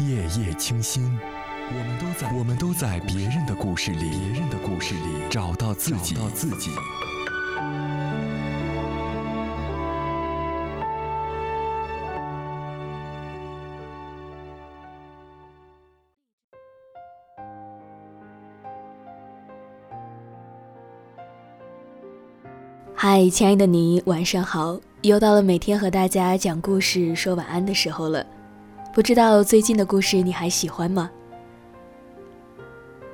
夜夜清新，我们都在我们都在别人的故事里，别人的故事里找到自己，找到自己。嗨，亲爱的你，晚上好！又到了每天和大家讲故事、说晚安的时候了。不知道最近的故事你还喜欢吗？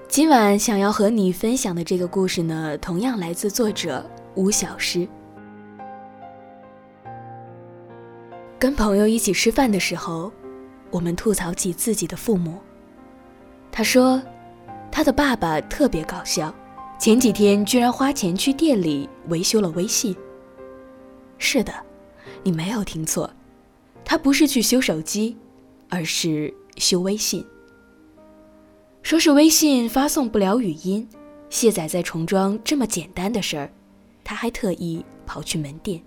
今晚想要和你分享的这个故事呢，同样来自作者吴小诗。跟朋友一起吃饭的时候，我们吐槽起自己的父母。他说，他的爸爸特别搞笑，前几天居然花钱去店里维修了微信。是的，你没有听错，他不是去修手机。而是修微信，说是微信发送不了语音，卸载再重装这么简单的事儿，他还特意跑去门店。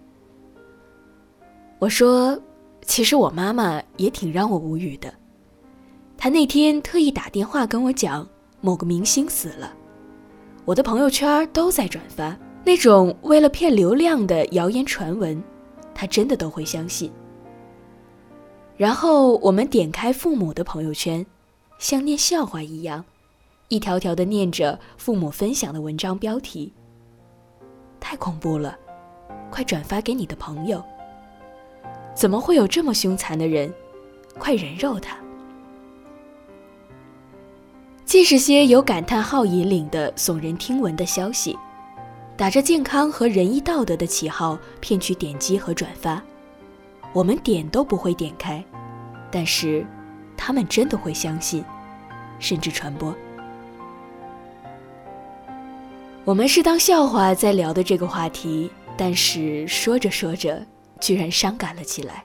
我说，其实我妈妈也挺让我无语的，她那天特意打电话跟我讲某个明星死了，我的朋友圈都在转发那种为了骗流量的谣言传闻，她真的都会相信。然后我们点开父母的朋友圈，像念笑话一样，一条条的念着父母分享的文章标题。太恐怖了，快转发给你的朋友。怎么会有这么凶残的人？快人肉他！既是些有感叹号引领的耸人听闻的消息，打着健康和仁义道德的旗号骗取点击和转发。我们点都不会点开，但是他们真的会相信，甚至传播。我们是当笑话在聊的这个话题，但是说着说着，居然伤感了起来。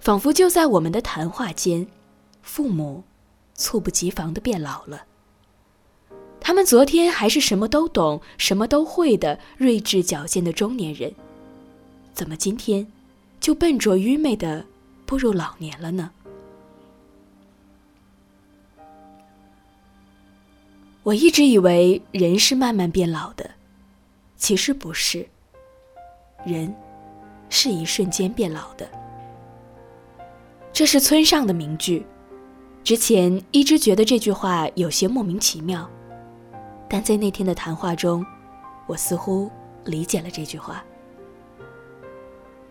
仿佛就在我们的谈话间，父母猝不及防的变老了。他们昨天还是什么都懂、什么都会的睿智矫健的中年人，怎么今天？就笨拙愚昧的步入老年了呢？我一直以为人是慢慢变老的，其实不是。人是一瞬间变老的。这是村上的名句。之前一直觉得这句话有些莫名其妙，但在那天的谈话中，我似乎理解了这句话。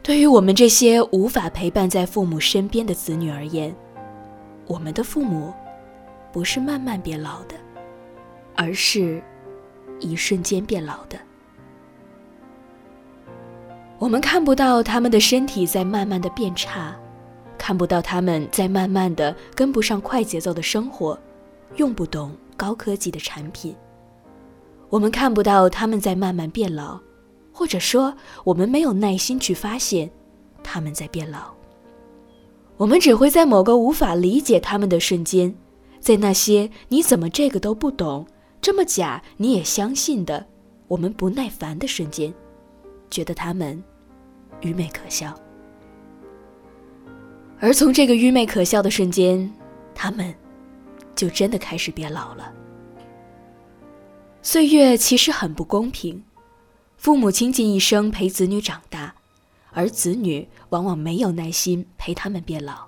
对于我们这些无法陪伴在父母身边的子女而言，我们的父母不是慢慢变老的，而是一瞬间变老的。我们看不到他们的身体在慢慢的变差，看不到他们在慢慢的跟不上快节奏的生活，用不懂高科技的产品。我们看不到他们在慢慢变老。或者说，我们没有耐心去发现，他们在变老。我们只会在某个无法理解他们的瞬间，在那些你怎么这个都不懂、这么假你也相信的，我们不耐烦的瞬间，觉得他们愚昧可笑。而从这个愚昧可笑的瞬间，他们就真的开始变老了。岁月其实很不公平。父母倾尽一生陪子女长大，而子女往往没有耐心陪他们变老。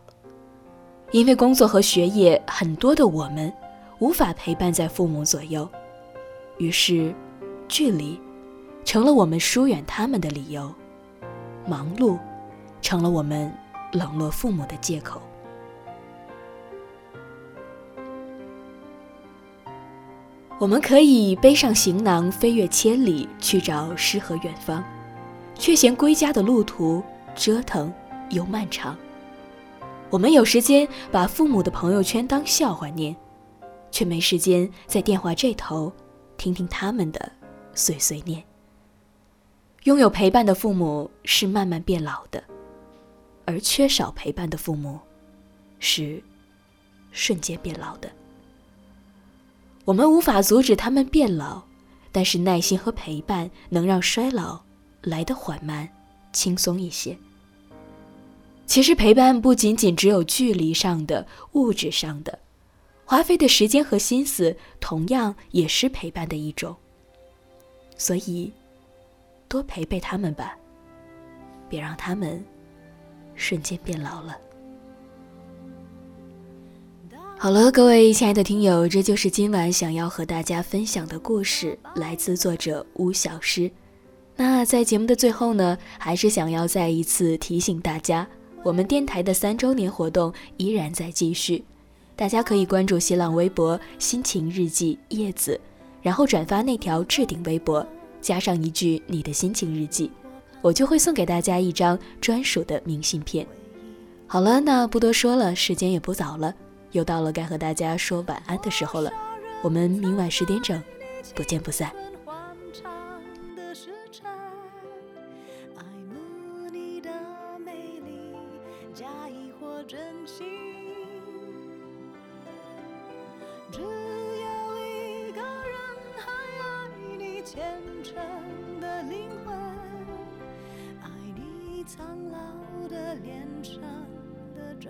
因为工作和学业，很多的我们无法陪伴在父母左右，于是，距离成了我们疏远他们的理由，忙碌成了我们冷落父母的借口。我们可以背上行囊，飞越千里去找诗和远方，却嫌归家的路途折腾又漫长。我们有时间把父母的朋友圈当笑话念，却没时间在电话这头听听他们的碎碎念。拥有陪伴的父母是慢慢变老的，而缺少陪伴的父母是瞬间变老的。我们无法阻止他们变老，但是耐心和陪伴能让衰老来得缓慢、轻松一些。其实陪伴不仅仅只有距离上的、物质上的，花费的时间和心思同样也是陪伴的一种。所以，多陪陪他们吧，别让他们瞬间变老了。好了，各位亲爱的听友，这就是今晚想要和大家分享的故事，来自作者吴小诗。那在节目的最后呢，还是想要再一次提醒大家，我们电台的三周年活动依然在继续，大家可以关注新浪微博“心情日记叶子”，然后转发那条置顶微博，加上一句你的心情日记，我就会送给大家一张专属的明信片。好了，那不多说了，时间也不早了，又到了该和大家说晚安的时候了，我们明晚十点整，不见不散。只有一个人，还爱你虔诚的灵魂，爱你苍老的脸上的皱。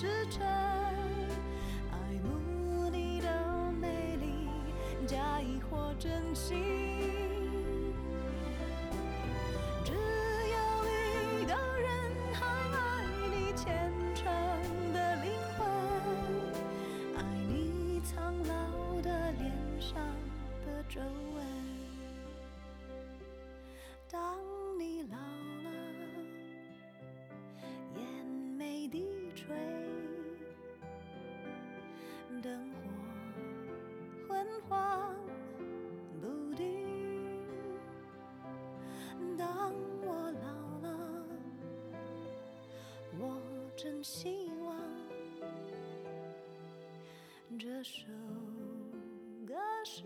时辰爱慕你的美丽假意或真心。真希望这首歌是